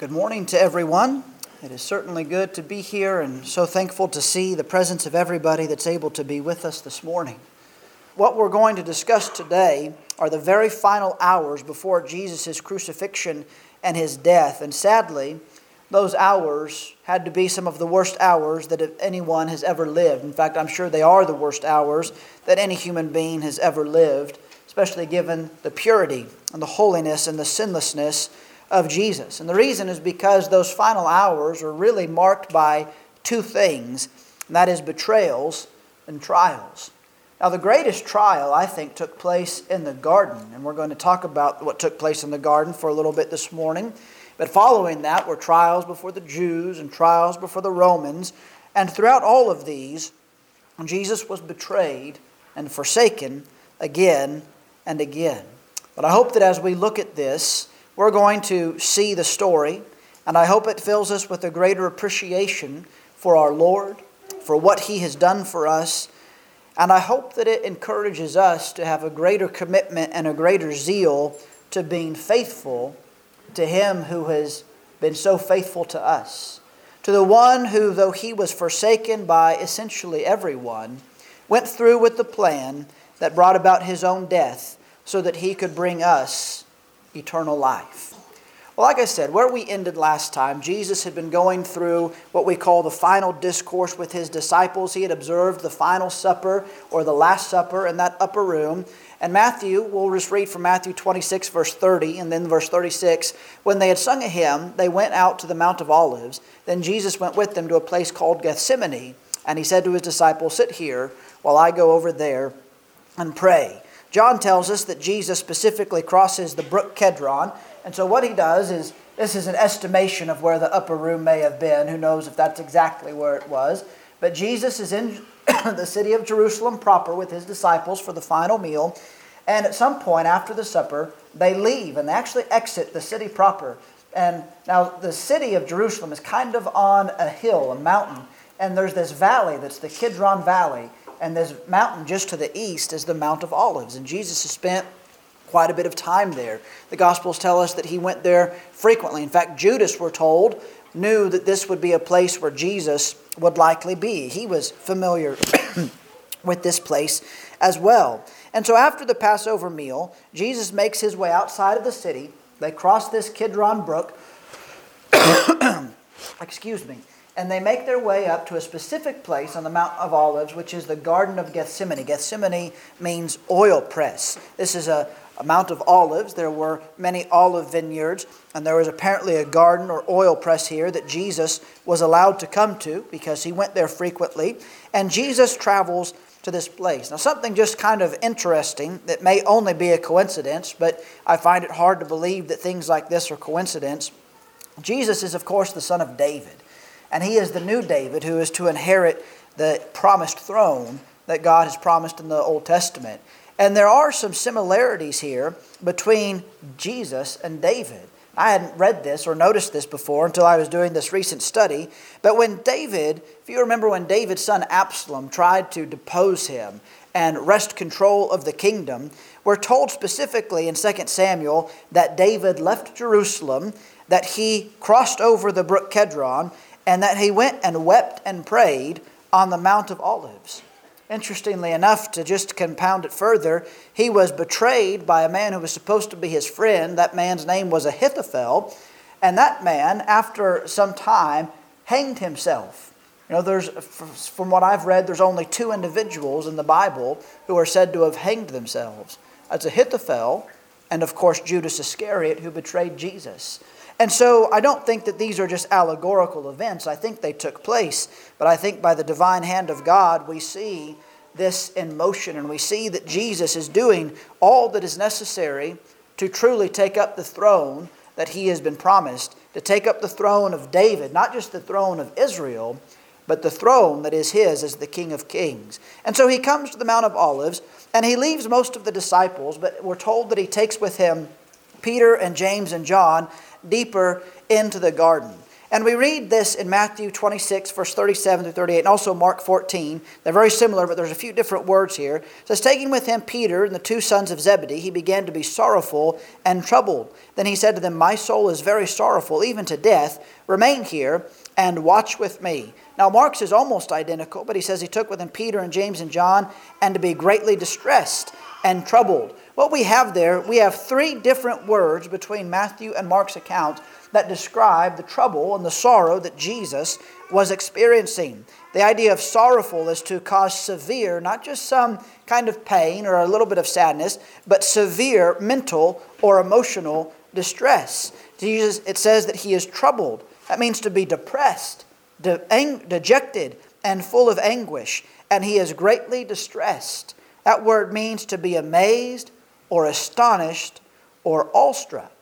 Good morning to everyone. It is certainly good to be here and so thankful to see the presence of everybody that's able to be with us this morning. What we're going to discuss today are the very final hours before Jesus' crucifixion and his death. And sadly, those hours had to be some of the worst hours that anyone has ever lived. In fact, I'm sure they are the worst hours that any human being has ever lived, especially given the purity and the holiness and the sinlessness of Jesus. And the reason is because those final hours are really marked by two things, and that is betrayals and trials. Now, the greatest trial, I think, took place in the garden, and we're going to talk about what took place in the garden for a little bit this morning. But following that were trials before the Jews and trials before the Romans, and throughout all of these, Jesus was betrayed and forsaken again and again. But I hope that as we look at this, we're going to see the story, and I hope it fills us with a greater appreciation for our Lord, for what He has done for us, and I hope that it encourages us to have a greater commitment and a greater zeal to being faithful to Him who has been so faithful to us. To the one who, though he was forsaken by essentially everyone, went through with the plan that brought about his own death so that he could bring us eternal life. Well, like I said, where we ended last time, Jesus had been going through what we call the final discourse with his disciples. He had observed the final supper or the Last Supper in that upper room. And Matthew, we'll just read from Matthew 26, verse 30, and then verse 36. When they had sung a hymn, they went out to the Mount of Olives. Then Jesus went with them to a place called Gethsemane. And he said to his disciples, Sit here while I go over there and pray. John tells us that Jesus specifically crosses the brook Kedron. And so what he does is this is an estimation of where the upper room may have been. Who knows if that's exactly where it was. But Jesus is in the city of Jerusalem proper with his disciples for the final meal. And at some point after the supper, they leave and they actually exit the city proper. And now the city of Jerusalem is kind of on a hill, a mountain. And there's this valley that's the Kidron Valley and this mountain just to the east is the Mount of Olives. And Jesus has spent quite a bit of time there. The Gospels tell us that he went there frequently. In fact, Judas, we're told, knew that this would be a place where Jesus would likely be. He was familiar with this place as well. And so after the Passover meal, Jesus makes his way outside of the city. They cross this Kidron Brook. Excuse me and they make their way up to a specific place on the Mount of Olives, which is the Garden of Gethsemane. Gethsemane means oil press. This is a, a Mount of Olives. There were many olive vineyards, and there was apparently a garden or oil press here that Jesus was allowed to come to because he went there frequently. And Jesus travels to this place. Now, something just kind of interesting that may only be a coincidence, but I find it hard to believe that things like this are coincidence. Jesus is, of course, the son of David. And he is the new David who is to inherit the promised throne that God has promised in the Old Testament. And there are some similarities here between Jesus and David. I hadn't read this or noticed this before until I was doing this recent study. But when David, if you remember when David's son Absalom tried to depose him and wrest control of the kingdom, we're told specifically in 2 Samuel that David left Jerusalem, that he crossed over the brook Kedron, and that he went and wept and prayed on the Mount of Olives. Interestingly enough, to just compound it further, he was betrayed by a man who was supposed to be his friend. That man's name was Ahithophel. And that man, after some time, hanged himself. You know, there's, from what I've read, there's only two individuals in the Bible who are said to have hanged themselves. That's Ahithophel and, of course, Judas Iscariot, who betrayed Jesus. And so I don't think that these are just allegorical events. I think they took place. But I think by the divine hand of God, we see this in motion and we see that Jesus is doing all that is necessary to truly take up the throne that he has been promised, to take up the throne of David, not just the throne of Israel, but the throne that is his as the King of Kings. And so he comes to the Mount of Olives and he leaves most of the disciples, but we're told that he takes with him Peter and James and John deeper into the garden. And we read this in Matthew 26, verse 37 through 38, and also Mark 14. They're very similar, but there's a few different words here. It says, Taking with him Peter and the two sons of Zebedee, he began to be sorrowful and troubled. Then he said to them, My soul is very sorrowful, even to death. Remain here and watch with me. Now, Mark's is almost identical, but he says he took with him Peter and James and John, and to be greatly distressed and troubled. What we have there, we have three different words between Matthew and Mark's account that describe the trouble and the sorrow that Jesus was experiencing. The idea of sorrowful is to cause severe, not just some kind of pain or a little bit of sadness, but severe mental or emotional distress. Jesus, it says that he is troubled. That means to be depressed, de- dejected, and full of anguish. And he is greatly distressed. That word means to be amazed or astonished or awestruck.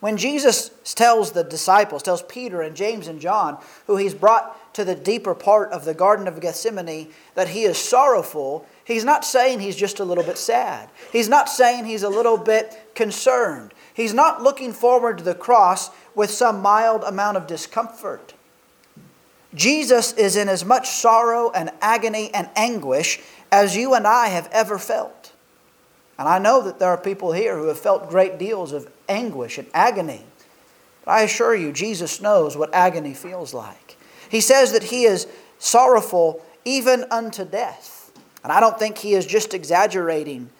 When Jesus tells the disciples, tells Peter and James and John, who he's brought to the deeper part of the Garden of Gethsemane, that he is sorrowful, he's not saying he's just a little bit sad. He's not saying he's a little bit concerned. He's not looking forward to the cross with some mild amount of discomfort. Jesus is in as much sorrow and agony and anguish as you and I have ever felt. And I know that there are people here who have felt great deals of anguish and agony. But I assure you, Jesus knows what agony feels like. He says that he is sorrowful even unto death. And I don't think he is just exaggerating.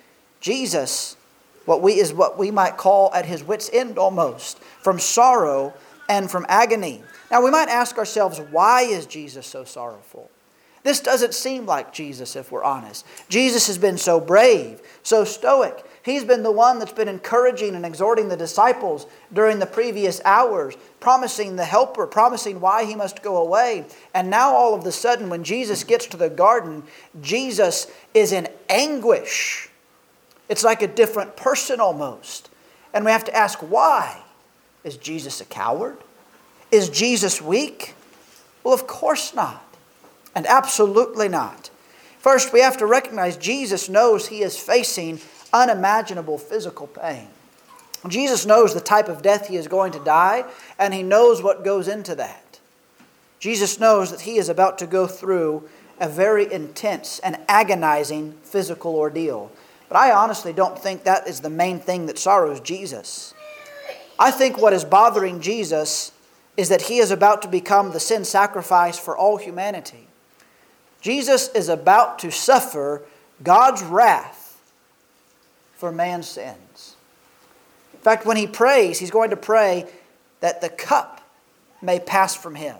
Jesus, what we is what we might call at his wits' end almost, from sorrow and from agony. Now we might ask ourselves, why is Jesus so sorrowful? This doesn't seem like Jesus, if we're honest. Jesus has been so brave, so stoic. He's been the one that's been encouraging and exhorting the disciples during the previous hours, promising the helper, promising why he must go away. And now, all of a sudden, when Jesus gets to the garden, Jesus is in anguish. It's like a different person almost. And we have to ask why? Is Jesus a coward? Is Jesus weak? Well, of course not. And absolutely not. First, we have to recognize Jesus knows he is facing unimaginable physical pain. Jesus knows the type of death he is going to die, and he knows what goes into that. Jesus knows that he is about to go through a very intense and agonizing physical ordeal. But I honestly don't think that is the main thing that sorrows Jesus. I think what is bothering Jesus is that he is about to become the sin sacrifice for all humanity. Jesus is about to suffer God's wrath for man's sins. In fact, when he prays, he's going to pray that the cup may pass from him.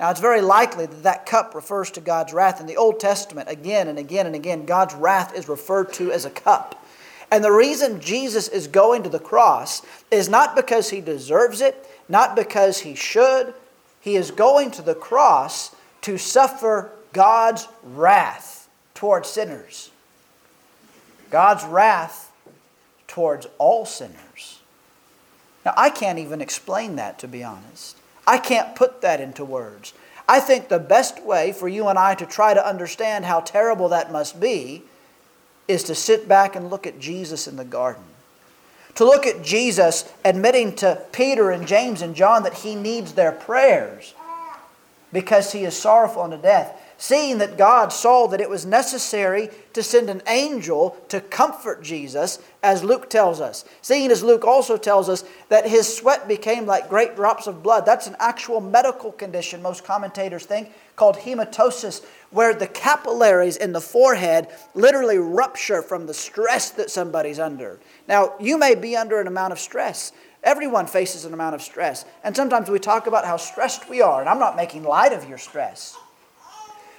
Now, it's very likely that that cup refers to God's wrath. In the Old Testament, again and again and again, God's wrath is referred to as a cup. And the reason Jesus is going to the cross is not because he deserves it, not because he should. He is going to the cross to suffer God's wrath towards sinners. God's wrath towards all sinners. Now, I can't even explain that, to be honest. I can't put that into words. I think the best way for you and I to try to understand how terrible that must be is to sit back and look at Jesus in the garden. To look at Jesus admitting to Peter and James and John that he needs their prayers because he is sorrowful unto death seeing that God saw that it was necessary to send an angel to comfort Jesus, as Luke tells us. Seeing as Luke also tells us that his sweat became like great drops of blood. That's an actual medical condition, most commentators think, called hematosis, where the capillaries in the forehead literally rupture from the stress that somebody's under. Now, you may be under an amount of stress. Everyone faces an amount of stress. And sometimes we talk about how stressed we are, and I'm not making light of your stress.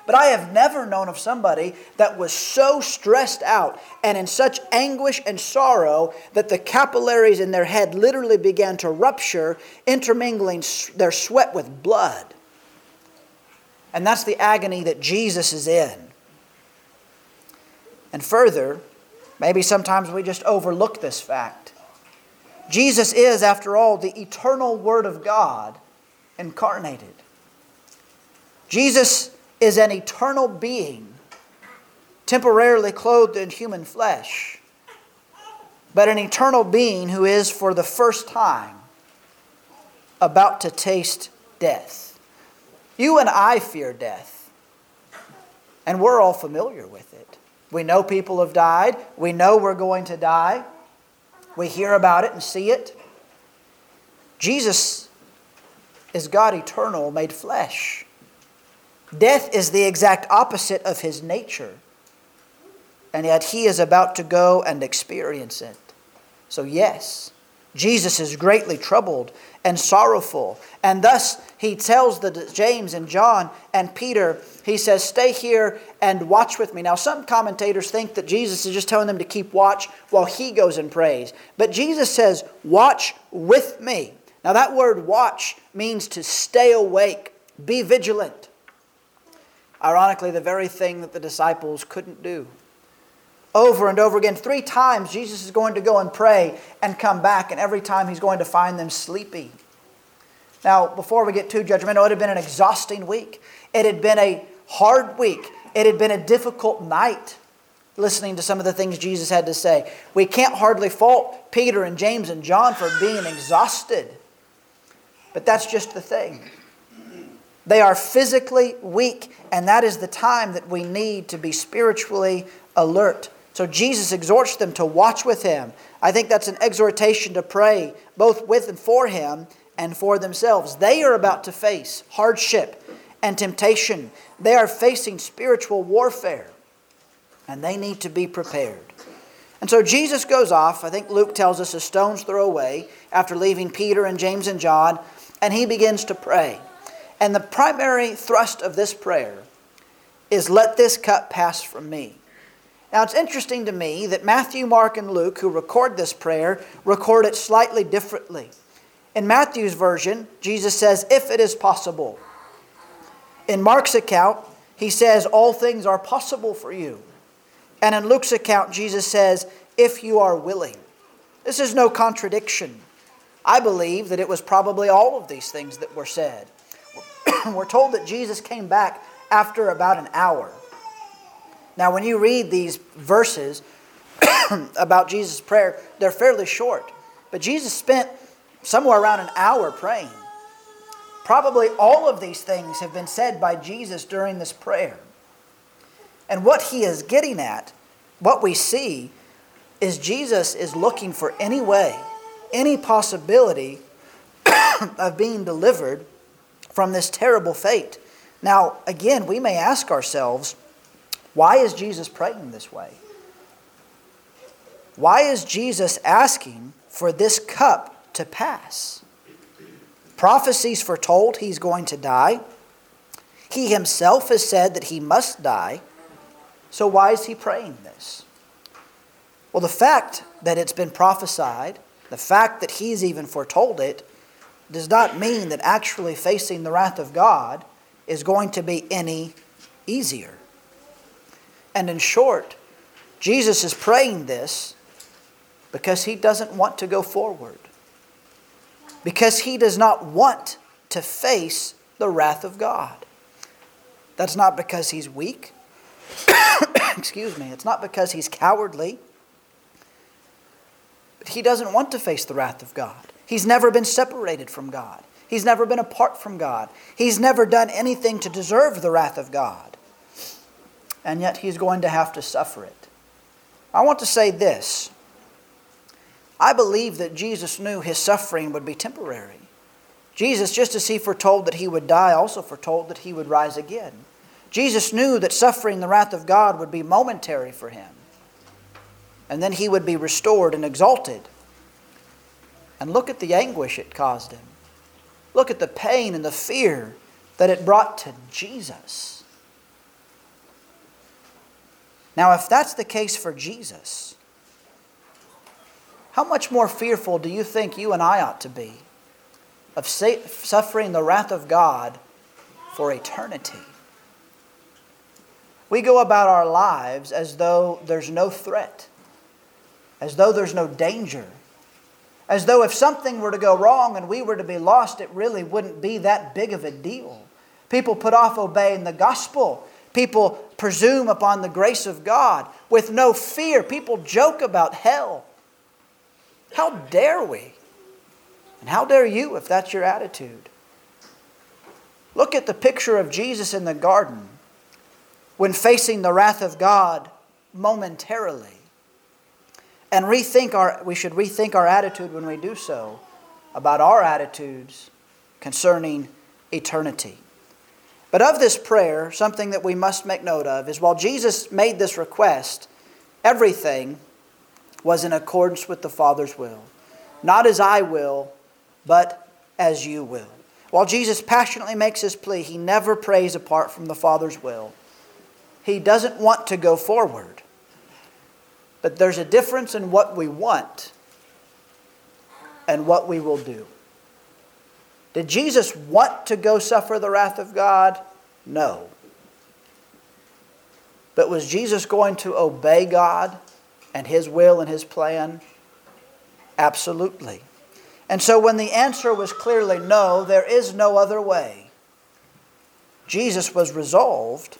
But I have never known of somebody that was so stressed out and in such anguish and sorrow that the capillaries in their head literally began to rupture, intermingling their sweat with blood. And that's the agony that Jesus is in. And further, maybe sometimes we just overlook this fact. Jesus is, after all, the eternal Word of God incarnated. Jesus is an eternal being, temporarily clothed in human flesh, but an eternal being who is, for the first time, about to taste death. You and I fear death, and we're all familiar with it. We know people have died, we know we're going to die, we hear about it and see it. Jesus is God eternal made flesh. Death is the exact opposite of his nature. And yet he is about to go and experience it. So, yes, Jesus is greatly troubled and sorrowful. And thus he tells the James and John and Peter, he says, Stay here and watch with me. Now, some commentators think that Jesus is just telling them to keep watch while he goes and prays. But Jesus says, Watch with me. Now, that word watch means to stay awake, be vigilant. Ironically, the very thing that the disciples couldn't do. Over and over again, three times, Jesus is going to go and pray and come back, and every time he's going to find them sleepy. Now, before we get too judgmental, it had been an exhausting week. It had been a hard week. It had been a difficult night listening to some of the things Jesus had to say. We can't hardly fault Peter and James and John for being exhausted. But that's just the thing. They are physically weak, and that is the time that we need to be spiritually alert. So Jesus exhorts them to watch with him. I think that's an exhortation to pray both with and for him and for themselves. They are about to face hardship and temptation, they are facing spiritual warfare, and they need to be prepared. And so Jesus goes off, I think Luke tells us a stone's throw away, after leaving Peter and James and John, and he begins to pray. And the primary thrust of this prayer is let this cup pass from me. Now it's interesting to me that Matthew, Mark, and Luke, who record this prayer, record it slightly differently. In Matthew's version, Jesus says, if it is possible. In Mark's account, he says, all things are possible for you. And in Luke's account, Jesus says, if you are willing. This is no contradiction. I believe that it was probably all of these things that were said. we're told that Jesus came back after about an hour. Now, when you read these verses about Jesus' prayer, they're fairly short. But Jesus spent somewhere around an hour praying. Probably all of these things have been said by Jesus during this prayer. And what he is getting at, what we see, is Jesus is looking for any way, any possibility of being delivered from this terrible fate. Now, again, we may ask ourselves, why is Jesus praying this way? Why is Jesus asking for this cup to pass? Prophecies foretold he's going to die. He himself has said that he must die. So, why is he praying this? Well, the fact that it's been prophesied, the fact that he's even foretold it, does not mean that actually facing the wrath of God is going to be any easier. And in short, Jesus is praying this because he doesn't want to go forward, because he does not want to face the wrath of God. That's not because he's weak. Excuse me. It's not because he's cowardly. But he doesn't want to face the wrath of God. He's never been separated from God. He's never been apart from God. He's never done anything to deserve the wrath of God. And yet he's going to have to suffer it. I want to say this. I believe that Jesus knew his suffering would be temporary. Jesus, just as he foretold that he would die, also foretold that he would rise again. Jesus knew that suffering the wrath of God would be momentary for him. And then he would be restored and exalted and look at the anguish it caused him. Look at the pain and the fear that it brought to Jesus. Now, if that's the case for Jesus, how much more fearful do you think you and I ought to be of suffering the wrath of God for eternity? We go about our lives as though there's no threat, as though there's no danger as though if something were to go wrong and we were to be lost, it really wouldn't be that big of a deal. People put off obeying the gospel. People presume upon the grace of God with no fear. People joke about hell. How dare we? And how dare you if that's your attitude? Look at the picture of Jesus in the garden when facing the wrath of God momentarily. And rethink our, we should rethink our attitude when we do so about our attitudes concerning eternity. But of this prayer, something that we must make note of is while Jesus made this request, everything was in accordance with the Father's will. Not as I will, but as you will. While Jesus passionately makes his plea, he never prays apart from the Father's will. He doesn't want to go forward. But there's a difference in what we want and what we will do. Did Jesus want to go suffer the wrath of God? No. But was Jesus going to obey God and His will and His plan? Absolutely. And so when the answer was clearly no, there is no other way, Jesus was resolved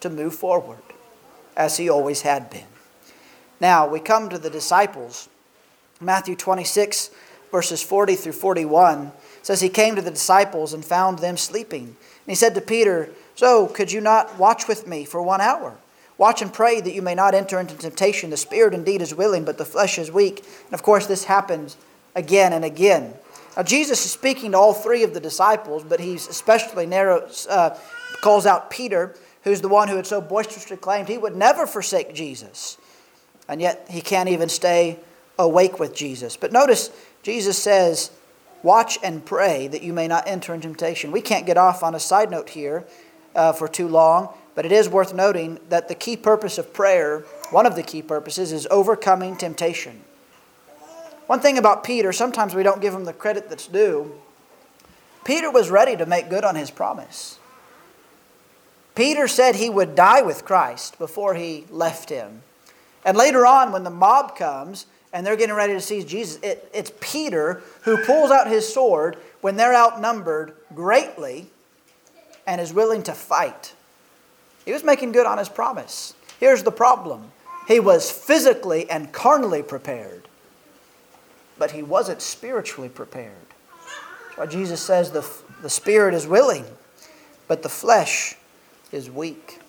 to move forward, as he always had been. Now, we come to the disciples. Matthew 26, verses 40 through 41 says, He came to the disciples and found them sleeping. And he said to Peter, So, could you not watch with me for one hour? Watch and pray that you may not enter into temptation. The spirit indeed is willing, but the flesh is weak. And of course, this happens again and again. Now, Jesus is speaking to all three of the disciples, but he's especially narrows, uh, calls out Peter, who's the one who had so boisterously claimed he would never forsake Jesus. And yet, he can't even stay awake with Jesus. But notice, Jesus says, Watch and pray that you may not enter in temptation. We can't get off on a side note here uh, for too long, but it is worth noting that the key purpose of prayer, one of the key purposes, is overcoming temptation. One thing about Peter, sometimes we don't give him the credit that's due. Peter was ready to make good on his promise. Peter said he would die with Christ before he left him. And later on, when the mob comes and they're getting ready to seize Jesus, it, it's Peter who pulls out his sword when they're outnumbered greatly and is willing to fight. He was making good on his promise. Here's the problem he was physically and carnally prepared but he wasn't spiritually prepared. That's why Jesus says the, the spirit is willing, but the flesh is weak.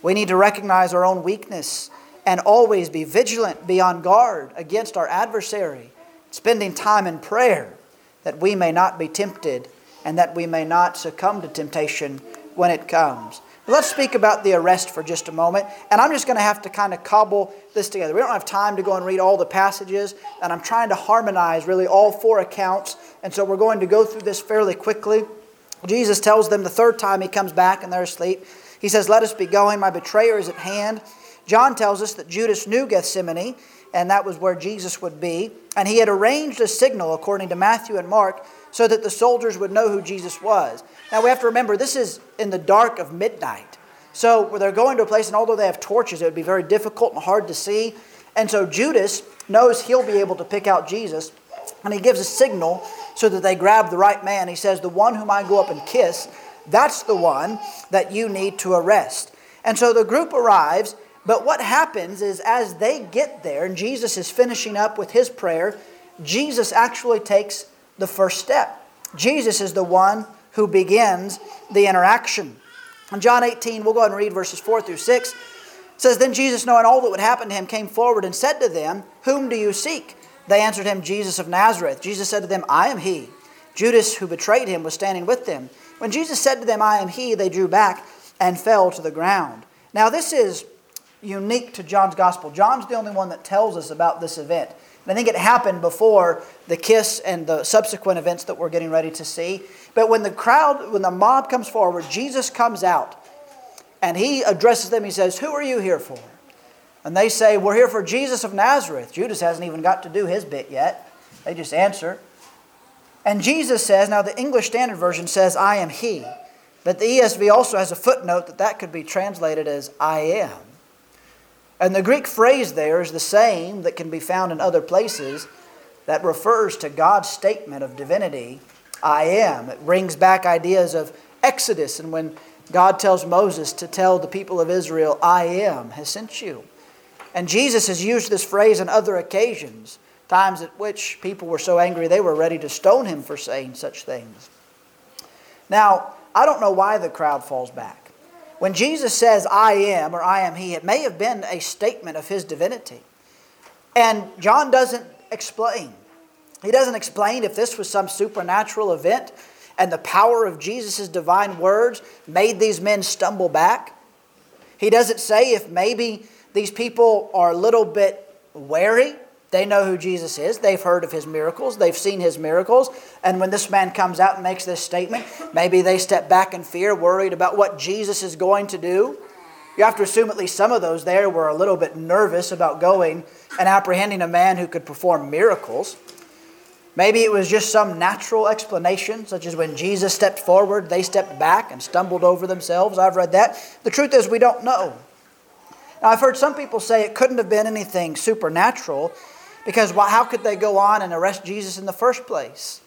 We need to recognize our own weakness and always be vigilant, be on guard against our adversary, spending time in prayer that we may not be tempted and that we may not succumb to temptation when it comes. Let's speak about the arrest for just a moment. And I'm just going to have to kind of cobble this together. We don't have time to go and read all the passages, and I'm trying to harmonize really all four accounts. And so we're going to go through this fairly quickly. Jesus tells them the third time he comes back and they're asleep. He says, Let us be going. My betrayer is at hand. John tells us that Judas knew Gethsemane, and that was where Jesus would be. And he had arranged a signal, according to Matthew and Mark, so that the soldiers would know who Jesus was. Now we have to remember this is in the dark of midnight. So they're going to a place, and although they have torches, it would be very difficult and hard to see. And so Judas knows he'll be able to pick out Jesus, and he gives a signal so that they grab the right man. He says, The one whom I go up and kiss, that's the one that you need to arrest. And so the group arrives, but what happens is as they get there, and Jesus is finishing up with his prayer, Jesus actually takes the first step. Jesus is the one who begins the interaction. In John 18, we'll go ahead and read verses 4 through 6. It says, Then Jesus, knowing all that would happen to him, came forward and said to them, Whom do you seek? They answered him, Jesus of Nazareth. Jesus said to them, I am he. Judas, who betrayed him, was standing with them. When Jesus said to them, I am he, they drew back and fell to the ground. Now, this is unique to John's gospel. John's the only one that tells us about this event. And I think it happened before the kiss and the subsequent events that we're getting ready to see. But when the crowd, when the mob comes forward, Jesus comes out and he addresses them. He says, Who are you here for? And they say, We're here for Jesus of Nazareth. Judas hasn't even got to do his bit yet. They just answer. And Jesus says, Now the English Standard Version says, I am he. But the ESV also has a footnote that that could be translated as I am. And the Greek phrase there is the same that can be found in other places that refers to God's statement of divinity, I am. It brings back ideas of Exodus and when God tells Moses to tell the people of Israel, I am has sent you. And Jesus has used this phrase on other occasions times at which people were so angry they were ready to stone him for saying such things. Now, I don't know why the crowd falls back. When Jesus says, I am, or I am He, it may have been a statement of His divinity. And John doesn't explain. He doesn't explain if this was some supernatural event and the power of Jesus' divine words made these men stumble back. He doesn't say if maybe these people are a little bit wary. They know who Jesus is. They've heard of his miracles. They've seen his miracles. And when this man comes out and makes this statement, maybe they step back in fear, worried about what Jesus is going to do. You have to assume at least some of those there were a little bit nervous about going and apprehending a man who could perform miracles. Maybe it was just some natural explanation, such as when Jesus stepped forward, they stepped back and stumbled over themselves. I've read that. The truth is, we don't know. Now, I've heard some people say it couldn't have been anything supernatural because well, how could they go on and arrest Jesus in the first place?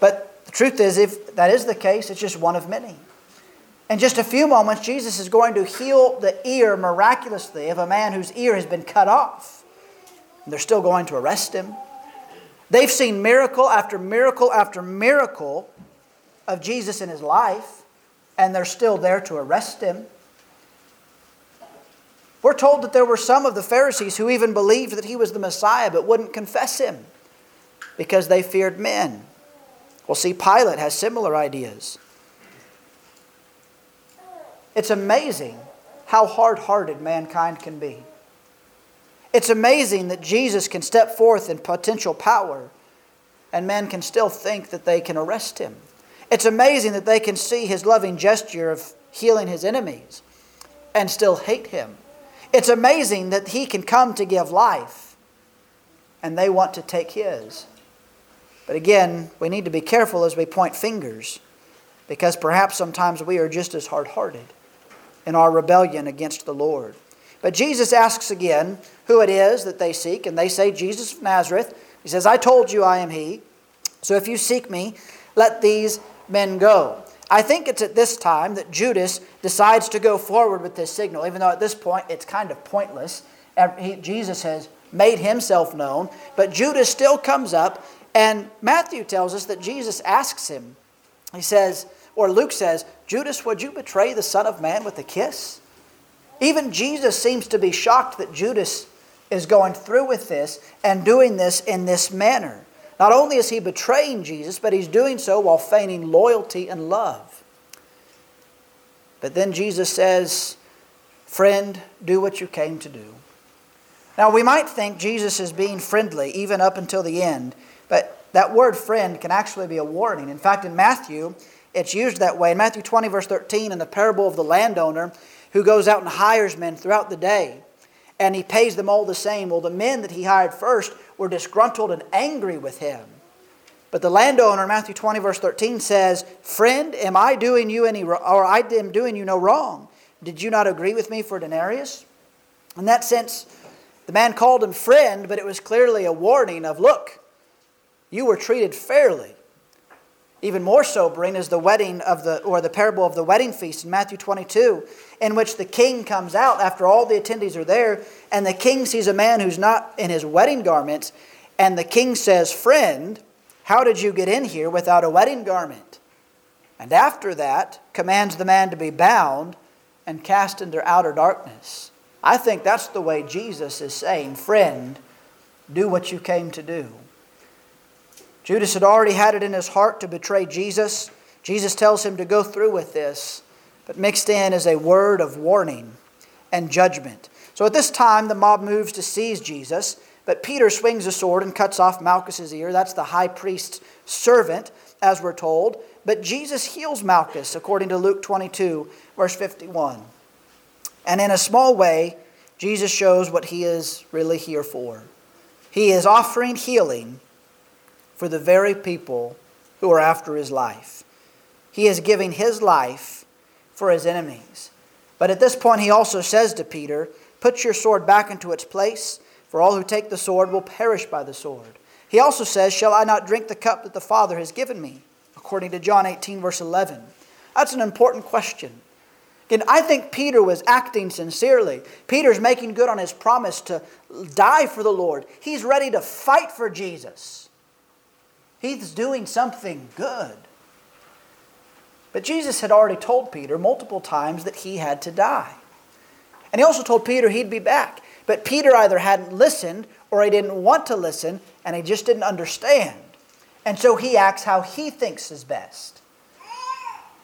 But the truth is, if that is the case, it's just one of many. In just a few moments, Jesus is going to heal the ear miraculously of a man whose ear has been cut off. And they're still going to arrest him. They've seen miracle after miracle after miracle of Jesus in his life, and they're still there to arrest him. We're told that there were some of the Pharisees who even believed that he was the Messiah but wouldn't confess him because they feared men. Well, see, Pilate has similar ideas. It's amazing how hard hearted mankind can be. It's amazing that Jesus can step forth in potential power and men can still think that they can arrest him. It's amazing that they can see his loving gesture of healing his enemies and still hate him. It's amazing that he can come to give life and they want to take his. But again, we need to be careful as we point fingers because perhaps sometimes we are just as hard hearted in our rebellion against the Lord. But Jesus asks again who it is that they seek, and they say, Jesus of Nazareth. He says, I told you I am he. So if you seek me, let these men go. I think it's at this time that Judas decides to go forward with this signal, even though at this point it's kind of pointless. Jesus has made himself known, but Judas still comes up, and Matthew tells us that Jesus asks him, he says, or Luke says, Judas, would you betray the Son of Man with a kiss? Even Jesus seems to be shocked that Judas is going through with this and doing this in this manner. Not only is he betraying Jesus, but he's doing so while feigning loyalty and love. But then Jesus says, Friend, do what you came to do. Now, we might think Jesus is being friendly even up until the end, but that word friend can actually be a warning. In fact, in Matthew, it's used that way. In Matthew 20, verse 13, in the parable of the landowner, who goes out and hires men throughout the day, and he pays them all the same. Well, the men that he hired first were disgruntled and angry with him. But the landowner, Matthew 20, verse 13, says, Friend, am I doing you any or I am doing you no wrong? Did you not agree with me for denarius? In that sense, the man called him friend, but it was clearly a warning of, look, you were treated fairly. Even more sobering is the wedding of the or the parable of the wedding feast in Matthew 22, in which the king comes out after all the attendees are there, and the king sees a man who's not in his wedding garments, and the king says, Friend, how did you get in here without a wedding garment? And after that, commands the man to be bound and cast into outer darkness. I think that's the way Jesus is saying, Friend, do what you came to do. Judas had already had it in his heart to betray Jesus. Jesus tells him to go through with this, but mixed in is a word of warning and judgment. So at this time, the mob moves to seize Jesus, but Peter swings a sword and cuts off Malchus's ear. That's the high priest's servant, as we're told. But Jesus heals Malchus, according to Luke 22, verse 51. And in a small way, Jesus shows what he is really here for. He is offering healing for the very people who are after his life. He is giving his life for his enemies. But at this point, he also says to Peter, Put your sword back into its place, for all who take the sword will perish by the sword. He also says, Shall I not drink the cup that the Father has given me? According to John 18, verse 11. That's an important question. And I think Peter was acting sincerely. Peter's making good on his promise to die for the Lord. He's ready to fight for Jesus. He's doing something good. But Jesus had already told Peter multiple times that he had to die. And he also told Peter he'd be back. But Peter either hadn't listened or he didn't want to listen and he just didn't understand. And so he acts how he thinks is best.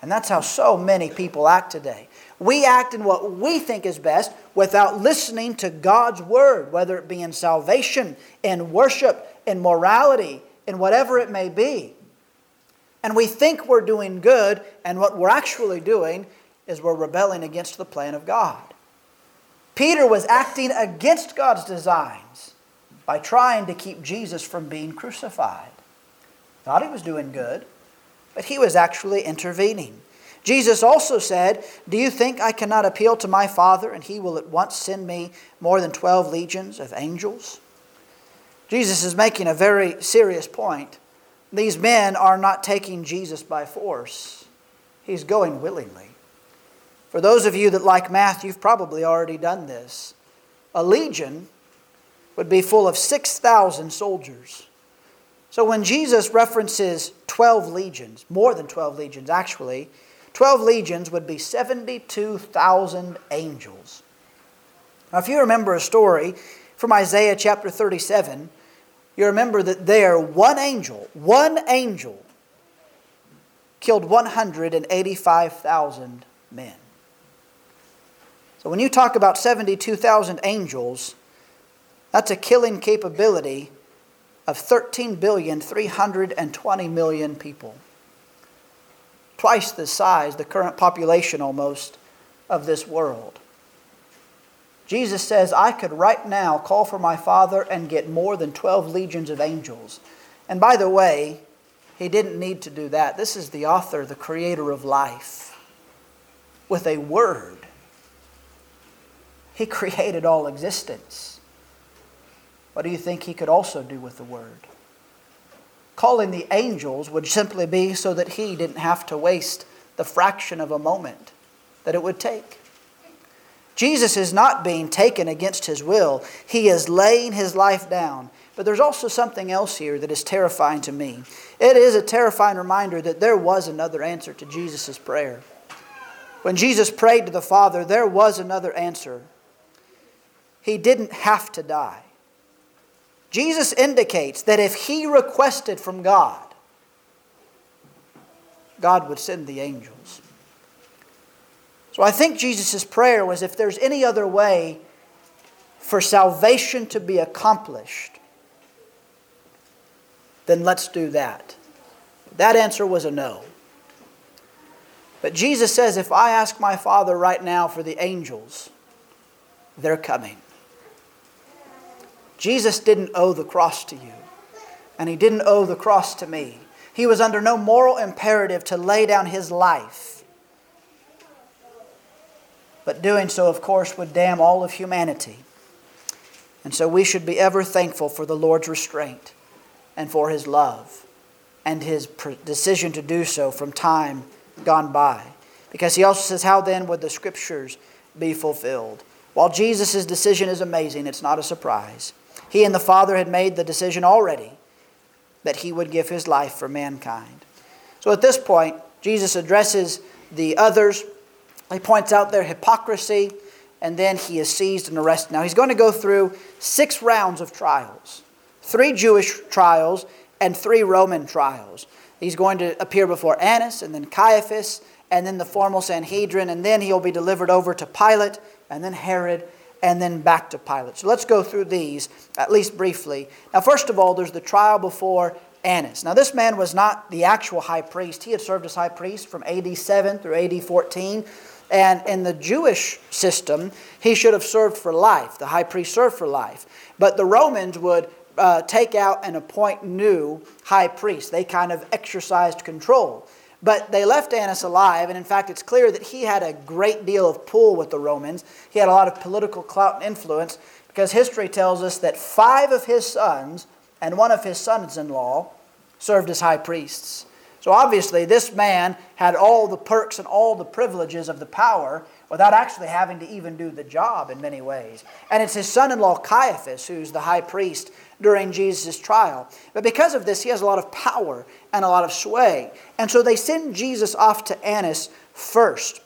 And that's how so many people act today. We act in what we think is best without listening to God's word, whether it be in salvation, in worship, in morality, in whatever it may be. And we think we're doing good, and what we're actually doing is we're rebelling against the plan of God. Peter was acting against God's designs by trying to keep Jesus from being crucified. Thought he was doing good, but he was actually intervening. Jesus also said, Do you think I cannot appeal to my Father and he will at once send me more than 12 legions of angels? Jesus is making a very serious point. These men are not taking Jesus by force, he's going willingly. For those of you that like math, you've probably already done this. A legion would be full of 6,000 soldiers. So when Jesus references 12 legions, more than 12 legions actually, 12 legions would be 72,000 angels. Now, if you remember a story from Isaiah chapter 37, you remember that there, one angel, one angel, killed 185,000 men. So when you talk about 72,000 angels, that's a killing capability of 13 billion 320 million people. Twice the size, the current population almost, of this world. Jesus says, I could right now call for my Father and get more than 12 legions of angels. And by the way, he didn't need to do that. This is the author, the creator of life, with a word. He created all existence. What do you think he could also do with the word? Calling the angels would simply be so that he didn't have to waste the fraction of a moment that it would take. Jesus is not being taken against his will, he is laying his life down. But there's also something else here that is terrifying to me. It is a terrifying reminder that there was another answer to Jesus' prayer. When Jesus prayed to the Father, there was another answer. He didn't have to die. Jesus indicates that if he requested from God, God would send the angels. So I think Jesus' prayer was if there's any other way for salvation to be accomplished, then let's do that. That answer was a no. But Jesus says, if I ask my Father right now for the angels, they're coming. Jesus didn't owe the cross to you, and he didn't owe the cross to me. He was under no moral imperative to lay down his life. But doing so, of course, would damn all of humanity. And so we should be ever thankful for the Lord's restraint and for his love and his decision to do so from time gone by. Because he also says, How then would the scriptures be fulfilled? While Jesus' decision is amazing, it's not a surprise. He and the Father had made the decision already that he would give his life for mankind. So at this point, Jesus addresses the others. He points out their hypocrisy, and then he is seized and arrested. Now, he's going to go through six rounds of trials three Jewish trials and three Roman trials. He's going to appear before Annas and then Caiaphas and then the formal Sanhedrin, and then he'll be delivered over to Pilate and then Herod and then back to Pilate. So let's go through these, at least briefly. Now, first of all, there's the trial before Annas. Now, this man was not the actual high priest. He had served as high priest from AD 7 through AD 14. And in the Jewish system, he should have served for life. The high priest served for life. But the Romans would uh, take out and appoint new high priests. They kind of exercised control. But they left Annas alive, and in fact, it's clear that he had a great deal of pull with the Romans. He had a lot of political clout and influence because history tells us that five of his sons and one of his sons in law served as high priests. So obviously, this man had all the perks and all the privileges of the power, without actually having to even do the job in many ways. And it's his son in law, Caiaphas, who's the high priest during Jesus' trial. But because of this, he has a lot of power and a lot of sway. And so they send Jesus off to Annas first.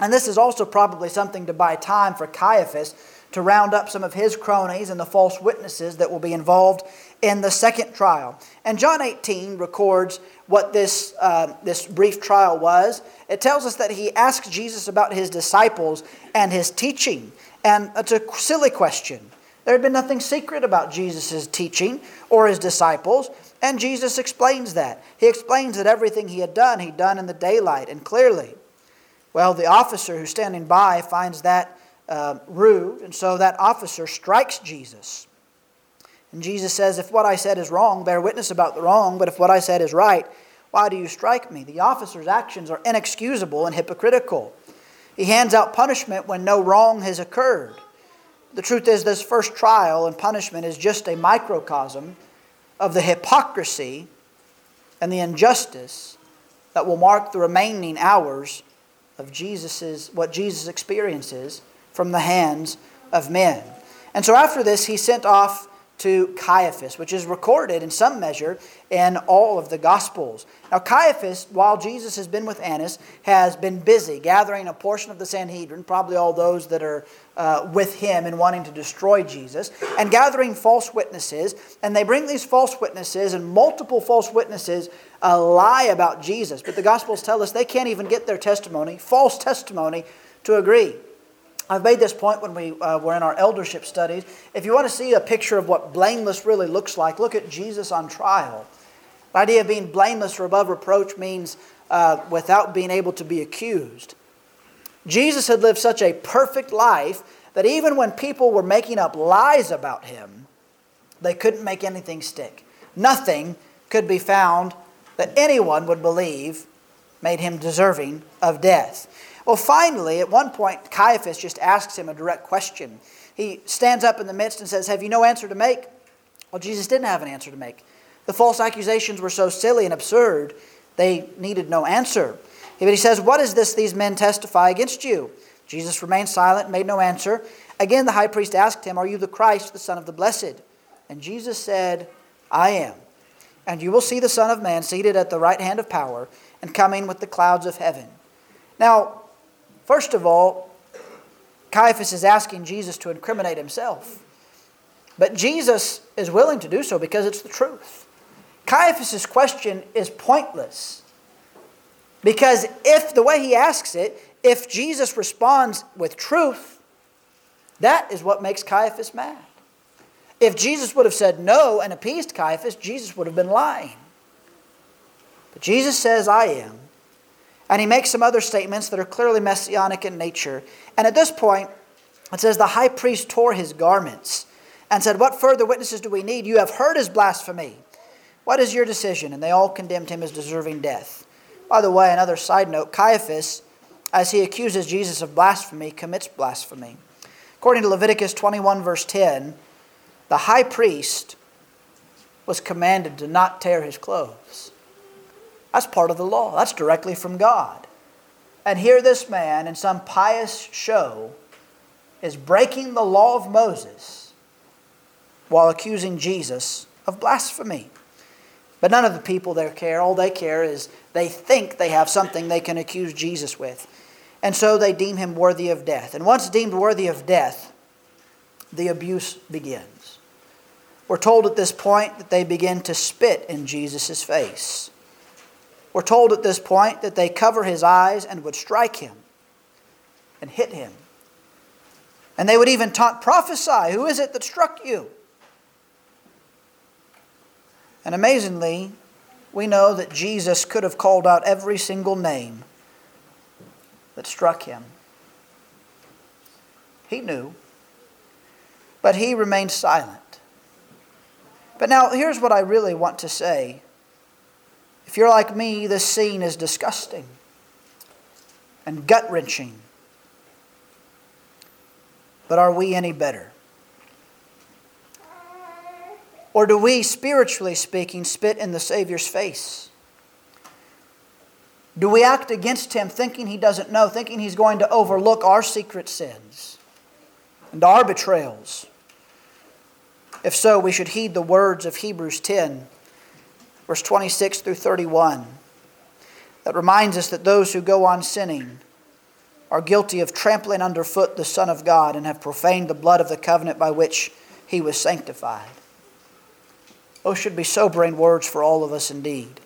And this is also probably something to buy time for Caiaphas to round up some of his cronies and the false witnesses that will be involved in the second trial. And John 18 records what this, uh, this brief trial was. It tells us that he asked Jesus about his disciples and his teaching. And it's a silly question. There had been nothing secret about Jesus' teaching or his disciples, and Jesus explains that. He explains that everything he had done, he'd done in the daylight and clearly. Well, the officer who's standing by finds that uh, rude, and so that officer strikes Jesus. And Jesus says, If what I said is wrong, bear witness about the wrong, but if what I said is right, why do you strike me? The officer's actions are inexcusable and hypocritical. He hands out punishment when no wrong has occurred. The truth is, this first trial and punishment is just a microcosm of the hypocrisy and the injustice that will mark the remaining hours of Jesus's, what Jesus experiences from the hands of men. And so after this, he sent off to Caiaphas, which is recorded in some measure in all of the Gospels. Now, Caiaphas, while Jesus has been with Annas, has been busy gathering a portion of the Sanhedrin, probably all those that are uh, with him in wanting to destroy Jesus, and gathering false witnesses. And they bring these false witnesses, and multiple false witnesses uh, lie about Jesus. But the Gospels tell us they can't even get their testimony, false testimony, to agree. I've made this point when we uh, were in our eldership studies. If you want to see a picture of what blameless really looks like, look at Jesus on trial. The idea of being blameless or above reproach means uh, without being able to be accused. Jesus had lived such a perfect life that even when people were making up lies about him, they couldn't make anything stick. Nothing could be found that anyone would believe made him deserving of death. Well, finally, at one point, Caiaphas just asks him a direct question. He stands up in the midst and says, Have you no answer to make? Well, Jesus didn't have an answer to make. The false accusations were so silly and absurd, they needed no answer. But he says, What is this these men testify against you? Jesus remained silent, made no answer. Again, the high priest asked him, Are you the Christ, the Son of the Blessed? And Jesus said, I am. And you will see the Son of Man seated at the right hand of power and coming with the clouds of heaven. Now, First of all, Caiaphas is asking Jesus to incriminate himself. But Jesus is willing to do so because it's the truth. Caiaphas' question is pointless. Because if the way he asks it, if Jesus responds with truth, that is what makes Caiaphas mad. If Jesus would have said no and appeased Caiaphas, Jesus would have been lying. But Jesus says, I am. And he makes some other statements that are clearly messianic in nature. And at this point, it says, The high priest tore his garments and said, What further witnesses do we need? You have heard his blasphemy. What is your decision? And they all condemned him as deserving death. By the way, another side note Caiaphas, as he accuses Jesus of blasphemy, commits blasphemy. According to Leviticus 21, verse 10, the high priest was commanded to not tear his clothes. That's part of the law. That's directly from God. And here, this man, in some pious show, is breaking the law of Moses while accusing Jesus of blasphemy. But none of the people there care. All they care is they think they have something they can accuse Jesus with. And so they deem him worthy of death. And once deemed worthy of death, the abuse begins. We're told at this point that they begin to spit in Jesus' face. We're told at this point that they cover his eyes and would strike him and hit him. And they would even taunt, prophesy, who is it that struck you? And amazingly, we know that Jesus could have called out every single name that struck him. He knew, but he remained silent. But now, here's what I really want to say if you're like me, this scene is disgusting and gut wrenching. But are we any better? Or do we, spiritually speaking, spit in the Savior's face? Do we act against him thinking he doesn't know, thinking he's going to overlook our secret sins and our betrayals? If so, we should heed the words of Hebrews 10, verse 26 through 31, that reminds us that those who go on sinning are guilty of trampling underfoot the Son of God and have profaned the blood of the covenant by which he was sanctified. Those should be sobering words for all of us indeed.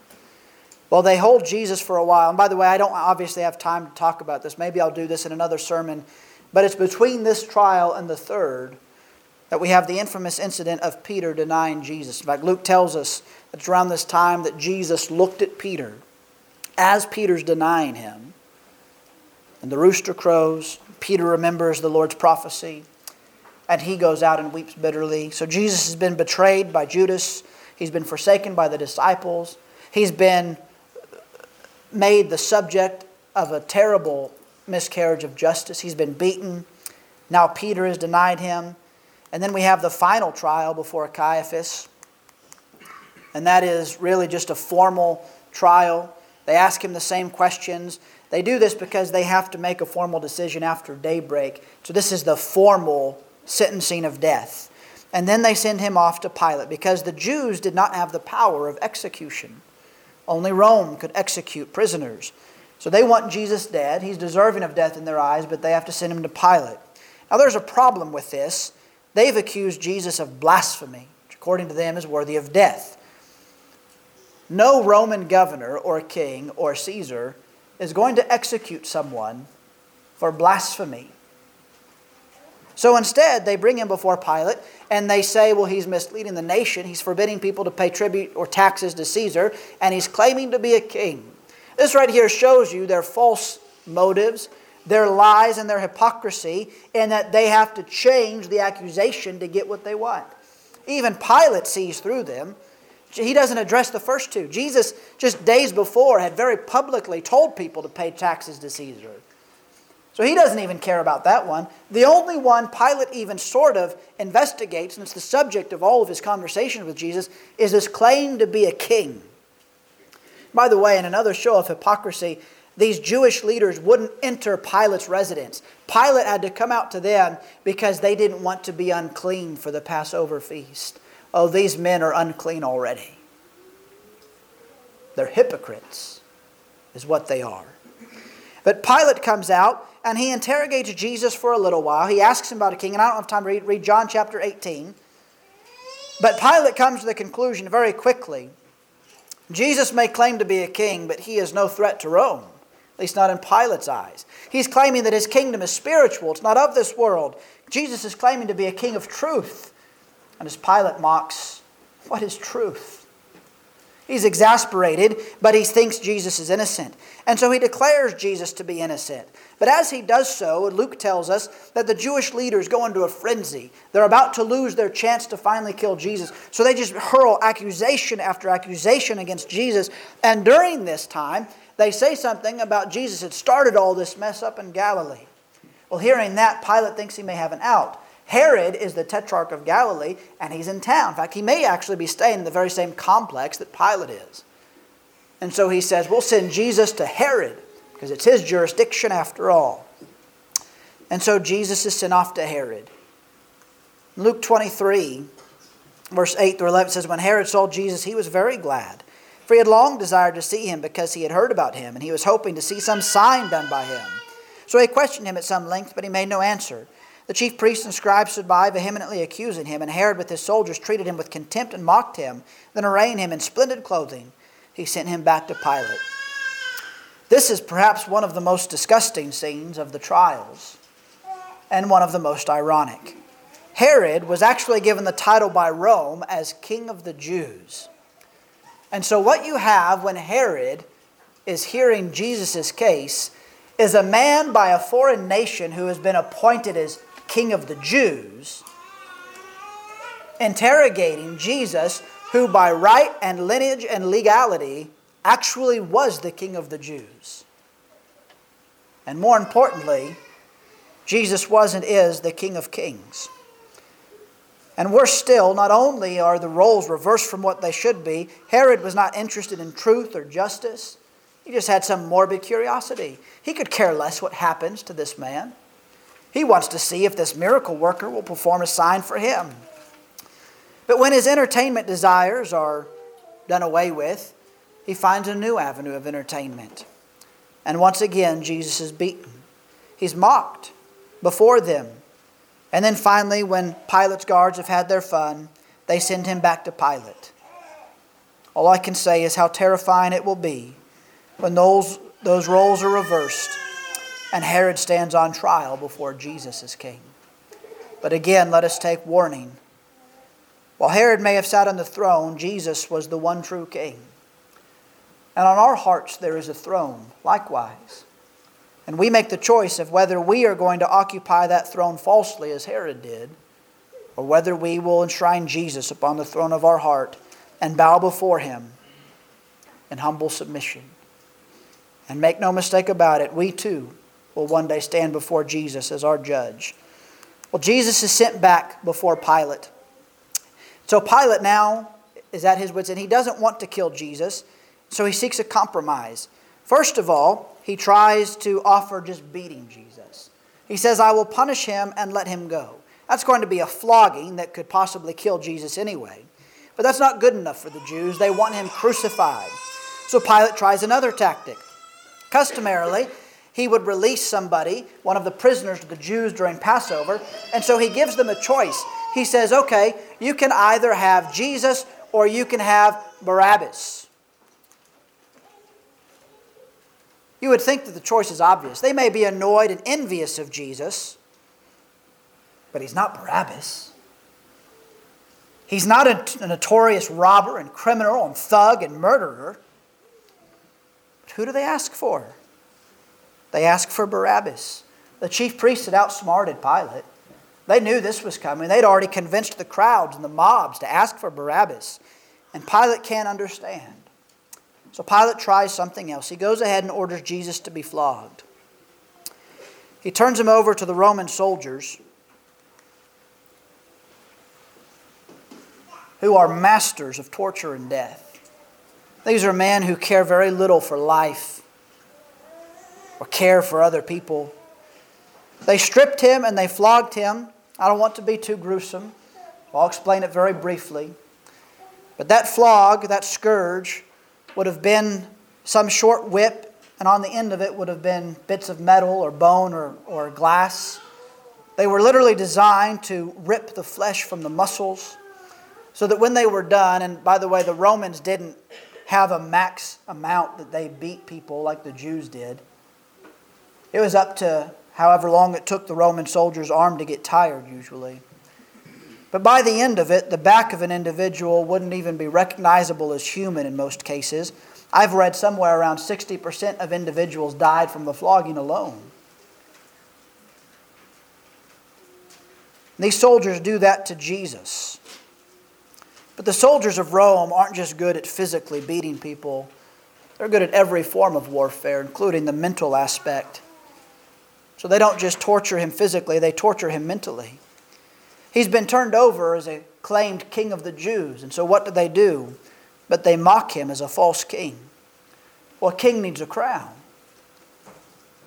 Well, they hold Jesus for a while. And by the way, I don't obviously have time to talk about this. Maybe I'll do this in another sermon. But it's between this trial and the third that we have the infamous incident of Peter denying Jesus. In fact, Luke tells us that it's around this time that Jesus looked at Peter as Peter's denying him. And the rooster crows. Peter remembers the Lord's prophecy. And he goes out and weeps bitterly. So Jesus has been betrayed by Judas. He's been forsaken by the disciples. He's been made the subject of a terrible miscarriage of justice. He's been beaten. Now Peter has denied him. And then we have the final trial before Caiaphas. And that is really just a formal trial. They ask him the same questions. They do this because they have to make a formal decision after daybreak. So this is the formal sentencing of death. And then they send him off to Pilate because the Jews did not have the power of execution. Only Rome could execute prisoners. So they want Jesus dead. He's deserving of death in their eyes, but they have to send him to Pilate. Now there's a problem with this. They've accused Jesus of blasphemy, which according to them is worthy of death. No Roman governor or king or Caesar is going to execute someone for blasphemy. So instead, they bring him before Pilate and they say, well, he's misleading the nation. He's forbidding people to pay tribute or taxes to Caesar, and he's claiming to be a king. This right here shows you their false motives, their lies, and their hypocrisy, and that they have to change the accusation to get what they want. Even Pilate sees through them. He doesn't address the first two. Jesus, just days before, had very publicly told people to pay taxes to Caesar. So he doesn't even care about that one. The only one Pilate even sort of investigates, and it's the subject of all of his conversations with Jesus, is this claim to be a king. By the way, in another show of hypocrisy, these Jewish leaders wouldn't enter Pilate's residence. Pilate had to come out to them because they didn't want to be unclean for the Passover feast. Oh, these men are unclean already. They're hypocrites, is what they are. But Pilate comes out and he interrogates Jesus for a little while. He asks him about a king, and I don't have time to read, read John chapter 18. But Pilate comes to the conclusion very quickly Jesus may claim to be a king, but he is no threat to Rome, at least not in Pilate's eyes. He's claiming that his kingdom is spiritual, it's not of this world. Jesus is claiming to be a king of truth. And as Pilate mocks, what is truth? He's exasperated, but he thinks Jesus is innocent. And so he declares Jesus to be innocent. But as he does so, Luke tells us that the Jewish leaders go into a frenzy. They're about to lose their chance to finally kill Jesus. So they just hurl accusation after accusation against Jesus. And during this time, they say something about Jesus had started all this mess up in Galilee. Well, hearing that, Pilate thinks he may have an out. Herod is the tetrarch of Galilee, and he's in town. In fact, he may actually be staying in the very same complex that Pilate is. And so he says, We'll send Jesus to Herod, because it's his jurisdiction after all. And so Jesus is sent off to Herod. Luke 23, verse 8 through 11 says, When Herod saw Jesus, he was very glad, for he had long desired to see him because he had heard about him, and he was hoping to see some sign done by him. So he questioned him at some length, but he made no answer. The chief priests and scribes stood by, vehemently accusing him, and Herod with his soldiers treated him with contempt and mocked him. Then, arraying him in splendid clothing, he sent him back to Pilate. This is perhaps one of the most disgusting scenes of the trials, and one of the most ironic. Herod was actually given the title by Rome as King of the Jews. And so, what you have when Herod is hearing Jesus' case is a man by a foreign nation who has been appointed as king of the Jews, interrogating Jesus, who by right and lineage and legality actually was the king of the Jews. And more importantly, Jesus was and is the King of Kings. And worse still, not only are the roles reversed from what they should be, Herod was not interested in truth or justice, He just had some morbid curiosity. He could care less what happens to this man. He wants to see if this miracle worker will perform a sign for him. But when his entertainment desires are done away with, he finds a new avenue of entertainment. And once again, Jesus is beaten. He's mocked before them. And then finally, when Pilate's guards have had their fun, they send him back to Pilate. All I can say is how terrifying it will be when those, those roles are reversed and Herod stands on trial before Jesus is king. But again, let us take warning while Herod may have sat on the throne, Jesus was the one true king. And on our hearts there is a throne, likewise. And we make the choice of whether we are going to occupy that throne falsely, as Herod did, or whether we will enshrine Jesus upon the throne of our heart and bow before him in humble submission. And make no mistake about it, we too will one day stand before Jesus as our judge. Well, Jesus is sent back before Pilate. So Pilate now is at his wits' end. He doesn't want to kill Jesus, so he seeks a compromise. First of all, he tries to offer just beating Jesus. He says, I will punish him and let him go. That's going to be a flogging that could possibly kill Jesus anyway. But that's not good enough for the Jews. They want him crucified. So Pilate tries another tactic. Customarily, he would release somebody, one of the prisoners of the Jews during Passover, and so he gives them a choice he says, okay, you can either have Jesus or you can have Barabbas. You would think that the choice is obvious. They may be annoyed and envious of Jesus, but he's not Barabbas. He's not a, a notorious robber and criminal and thug and murderer. But who do they ask for? They ask for Barabbas. The chief priests had outsmarted Pilate. They knew this was coming. They'd already convinced the crowds and the mobs to ask for Barabbas. And Pilate can't understand. So Pilate tries something else. He goes ahead and orders Jesus to be flogged. He turns him over to the Roman soldiers who are masters of torture and death. These are men who care very little for life or care for other people. They stripped him and they flogged him I don't want to be too gruesome. I'll explain it very briefly. But that flog, that scourge, would have been some short whip, and on the end of it would have been bits of metal or bone or, or glass. They were literally designed to rip the flesh from the muscles so that when they were done, and by the way, the Romans didn't have a max amount that they beat people like the Jews did. It was up to however long it took the Roman soldier's arm to get tired, usually. But by the end of it, the back of an individual wouldn't even be recognizable as human in most cases. I've read somewhere around 60% of individuals died from the flogging alone. These soldiers do that to Jesus. But the soldiers of Rome aren't just good at physically beating people, they're good at every form of warfare, including the mental aspect. So they don't just torture him physically, they torture him mentally. He's been turned over as a claimed king of the Jews. And so what do they do? But they mock him as a false king. Well, a king needs a crown.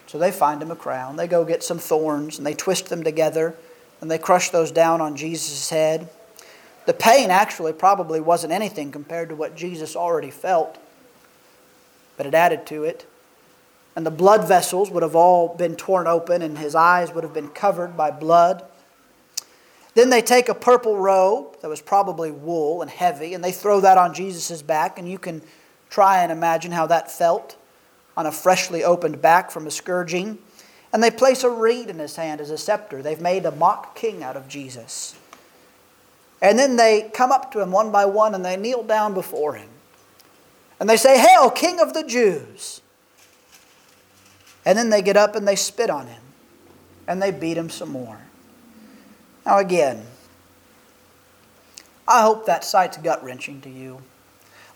So they find him a crown. They go get some thorns and they twist them together and they crush those down on Jesus' head. The pain actually probably wasn't anything compared to what Jesus already felt, but it added to it and the blood vessels would have all been torn open, and his eyes would have been covered by blood. Then they take a purple robe that was probably wool and heavy, and they throw that on Jesus' back, and you can try and imagine how that felt on a freshly opened back from a scourging. And they place a reed in his hand as a scepter. They've made a mock king out of Jesus. And then they come up to him one by one and they kneel down before him. And they say, Hail, King of the Jews! And then they get up and they spit on him. And they beat him some more. Now, again, I hope that sight's gut wrenching to you.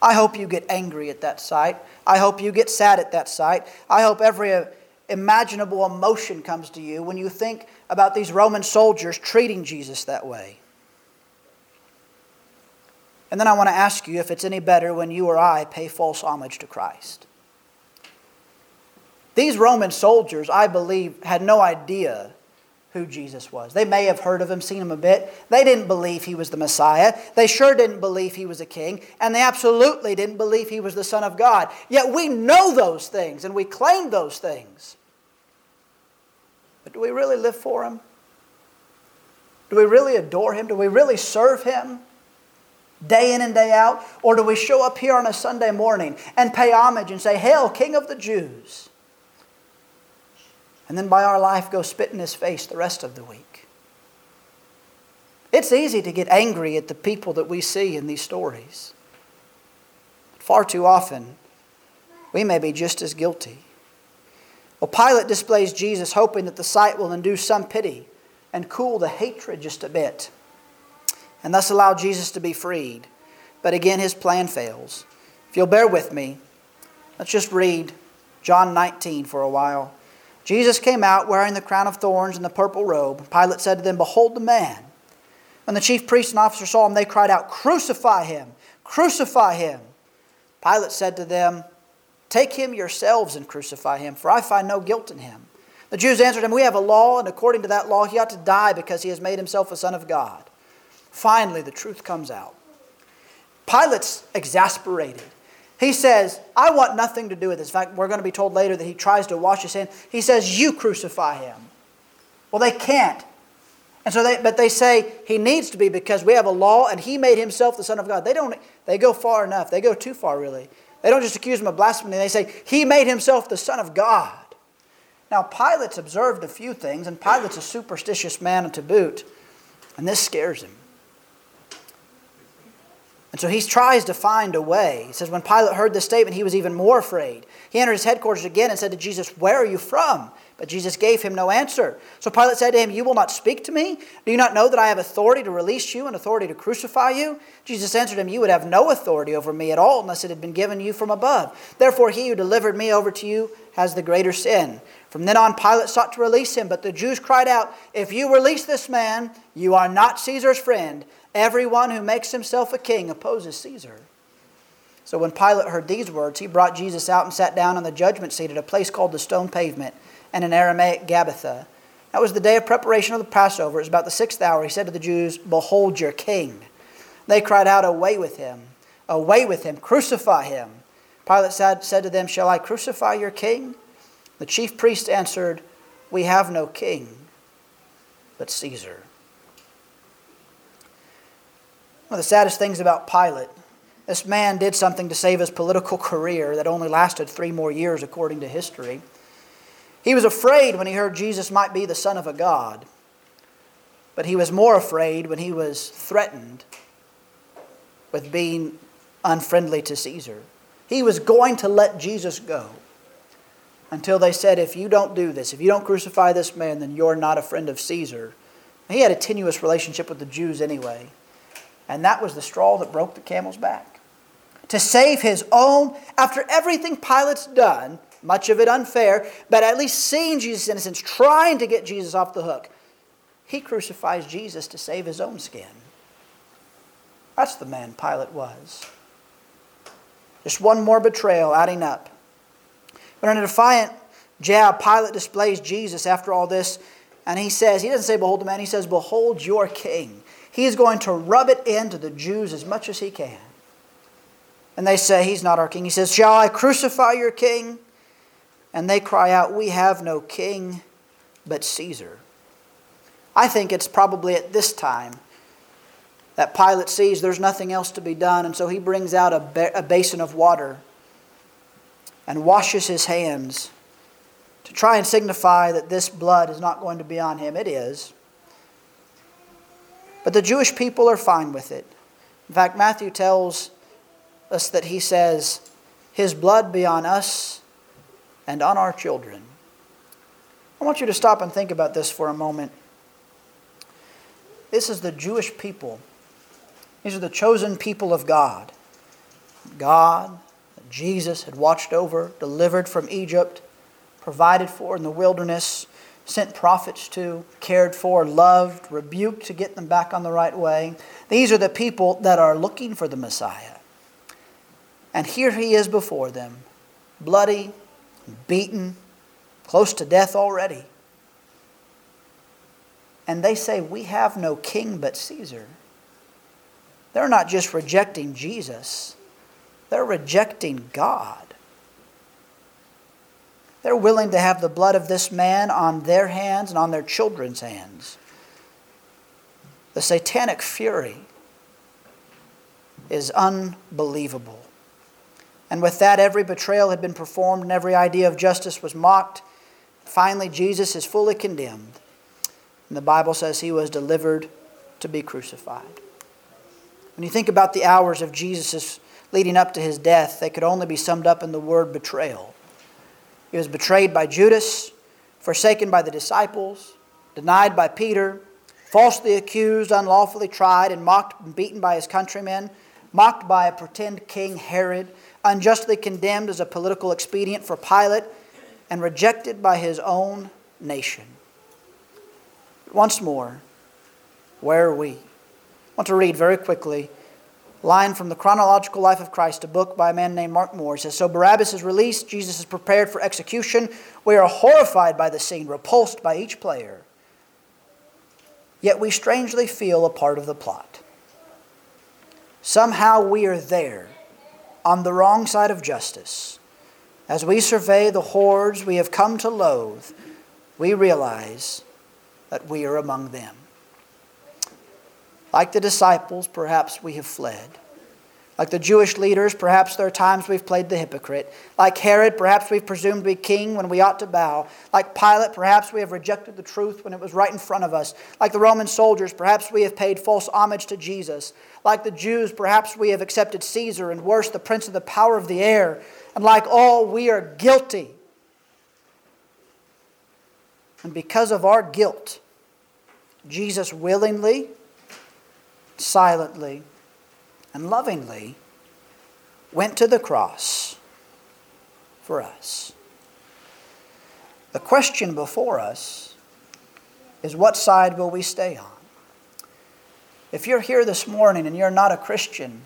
I hope you get angry at that sight. I hope you get sad at that sight. I hope every uh, imaginable emotion comes to you when you think about these Roman soldiers treating Jesus that way. And then I want to ask you if it's any better when you or I pay false homage to Christ. These Roman soldiers, I believe, had no idea who Jesus was. They may have heard of him, seen him a bit. They didn't believe he was the Messiah. They sure didn't believe he was a king. And they absolutely didn't believe he was the Son of God. Yet we know those things and we claim those things. But do we really live for him? Do we really adore him? Do we really serve him? day in and day out? Or do we show up here on a Sunday morning and pay homage and say, Hail, King of the Jews? And then by our life go spit in his face the rest of the week. It's easy to get angry at the people that we see in these stories. Far too often, we may be just as guilty. Well, Pilate displays Jesus, hoping that the sight will induce some pity and cool the hatred just a bit and thus allow Jesus to be freed. But again, his plan fails. If you'll bear with me, let's just read John 19 for a while. Jesus came out wearing the crown of thorns and the purple robe. Pilate said to them, Behold the man. When the chief priests and officers saw him, they cried out, Crucify him! Crucify him! Pilate said to them, Take him yourselves and crucify him, for I find no guilt in him. The Jews answered him, We have a law, and according to that law he ought to die because he has made himself a son of God. Finally, the truth comes out. Pilate's exasperated. He says, I want nothing to do with this. In fact, we're going to be told later that he tries to wash his hands. He says, You crucify him. Well, they can't. And so they, but they say he needs to be because we have a law and he made himself the Son of God. They don't, they go far enough. They go too far, really. They don't just accuse him of blasphemy. They say he made himself the Son of God. Now, Pilate's observed a few things, and Pilate's a superstitious man to boot, and this scares him. And so he tries to find a way. He says, when Pilate heard this statement, he was even more afraid. He entered his headquarters again and said to Jesus, Where are you from? But Jesus gave him no answer. So Pilate said to him, You will not speak to me? Do you not know that I have authority to release you and authority to crucify you? Jesus answered him, You would have no authority over me at all unless it had been given you from above. Therefore, he who delivered me over to you has the greater sin. From then on, Pilate sought to release him, but the Jews cried out, If you release this man, you are not Caesar's friend. Everyone who makes himself a king opposes Caesar. So when Pilate heard these words, he brought Jesus out and sat down on the judgment seat at a place called the stone pavement and in Aramaic Gabbatha. That was the day of preparation of the Passover. It was about the sixth hour. He said to the Jews, Behold your king. They cried out, Away with him! Away with him! Crucify him! Pilate said, said to them, Shall I crucify your king? The chief priests answered, We have no king but Caesar. One of the saddest things about Pilate, this man did something to save his political career that only lasted three more years according to history. He was afraid when he heard Jesus might be the Son of a God, but he was more afraid when he was threatened with being unfriendly to Caesar. He was going to let Jesus go until they said, If you don't do this, if you don't crucify this man, then you're not a friend of Caesar. He had a tenuous relationship with the Jews anyway. And that was the straw that broke the camel's back. To save his own, after everything Pilate's done, much of it unfair, but at least seeing Jesus' innocence, trying to get Jesus off the hook, he crucifies Jesus to save his own skin. That's the man Pilate was. Just one more betrayal adding up. But in a defiant jab, Pilate displays Jesus after all this, and he says, he doesn't say, Behold the man, he says, Behold your king. He is going to rub it into the Jews as much as he can. And they say, He's not our king. He says, Shall I crucify your king? And they cry out, We have no king but Caesar. I think it's probably at this time that Pilate sees there's nothing else to be done, and so he brings out a, ba- a basin of water and washes his hands to try and signify that this blood is not going to be on him. It is. But the Jewish people are fine with it. In fact, Matthew tells us that he says, His blood be on us and on our children. I want you to stop and think about this for a moment. This is the Jewish people. These are the chosen people of God. God, Jesus had watched over, delivered from Egypt, provided for in the wilderness, sent prophets to, cared for, loved, rebuked to get them back on the right way. These are the people that are looking for the Messiah. And here he is before them, bloody, beaten, close to death already. And they say, We have no king but Caesar. They're not just rejecting Jesus, they're rejecting God. They're willing to have the blood of this man on their hands and on their children's hands. The satanic fury is unbelievable. And with that, every betrayal had been performed and every idea of justice was mocked. Finally, Jesus is fully condemned. And the Bible says he was delivered to be crucified. When you think about the hours of Jesus' leading up to his death, they could only be summed up in the word betrayal. He was betrayed by Judas, forsaken by the disciples, denied by Peter, falsely accused, unlawfully tried, and mocked and beaten by his countrymen, mocked by a pretend king Herod, unjustly condemned as a political expedient for Pilate, and rejected by his own nation. Once more, where are we? I want to read very quickly line from the Chronological Life of Christ, a book by a man named Mark Moore. He says, So Barabbas is released, Jesus is prepared for execution. We are horrified by the scene, repulsed by each player. Yet we strangely feel a part of the plot. Somehow we are there on the wrong side of justice. As we survey the hordes we have come to loathe, we realize that we are among them. Like the disciples, perhaps we have fled. Like the Jewish leaders, perhaps there are times we've played the hypocrite. Like Herod, perhaps we've presumed to be king when we ought to bow. Like Pilate, perhaps we have rejected the truth when it was right in front of us. Like the Roman soldiers, perhaps we have paid false homage to Jesus. Like the Jews, perhaps we have accepted Caesar and worse, the prince of the power of the air. And like all, we are guilty. And because of our guilt, Jesus willingly, silently, and lovingly went to the cross for us. The question before us is what side will we stay on? If you're here this morning and you're not a Christian,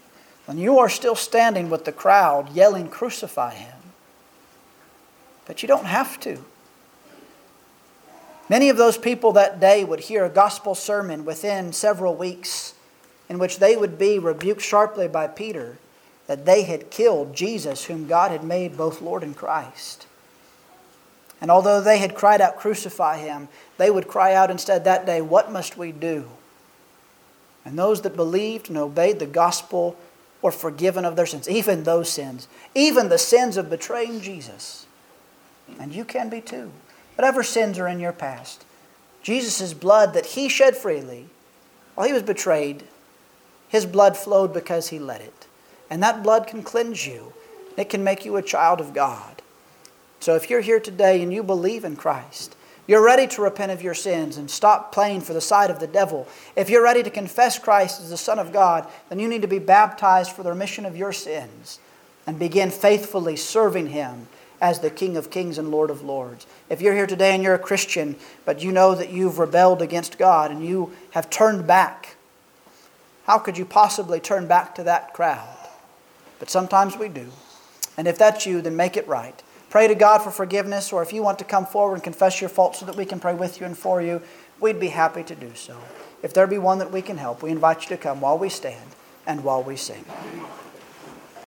then you are still standing with the crowd yelling, Crucify him. But you don't have to. Many of those people that day would hear a gospel sermon within several weeks in which they would be rebuked sharply by Peter that they had killed Jesus, whom God had made both Lord and Christ. And although they had cried out, Crucify him, they would cry out instead that day, What must we do? And those that believed and obeyed the gospel were forgiven of their sins, even those sins, even the sins of betraying Jesus. And you can be too. Whatever sins are in your past, Jesus' blood that he shed freely while he was betrayed his blood flowed because he let it. And that blood can cleanse you, it can make you a child of God. So if you're here today and you believe in Christ, you're ready to repent of your sins and stop playing for the side of the devil. If you're ready to confess Christ as the Son of God, then you need to be baptized for the remission of your sins and begin faithfully serving Him as the King of Kings and Lord of Lords. If you're here today and you're a Christian, but you know that you've rebelled against God and you have turned back how could you possibly turn back to that crowd? But sometimes we do. And if that's you, then make it right. Pray to God for forgiveness, or if you want to come forward and confess your faults so that we can pray with you and for you, we'd be happy to do so. If there be one that we can help, we invite you to come while we stand and while we sing.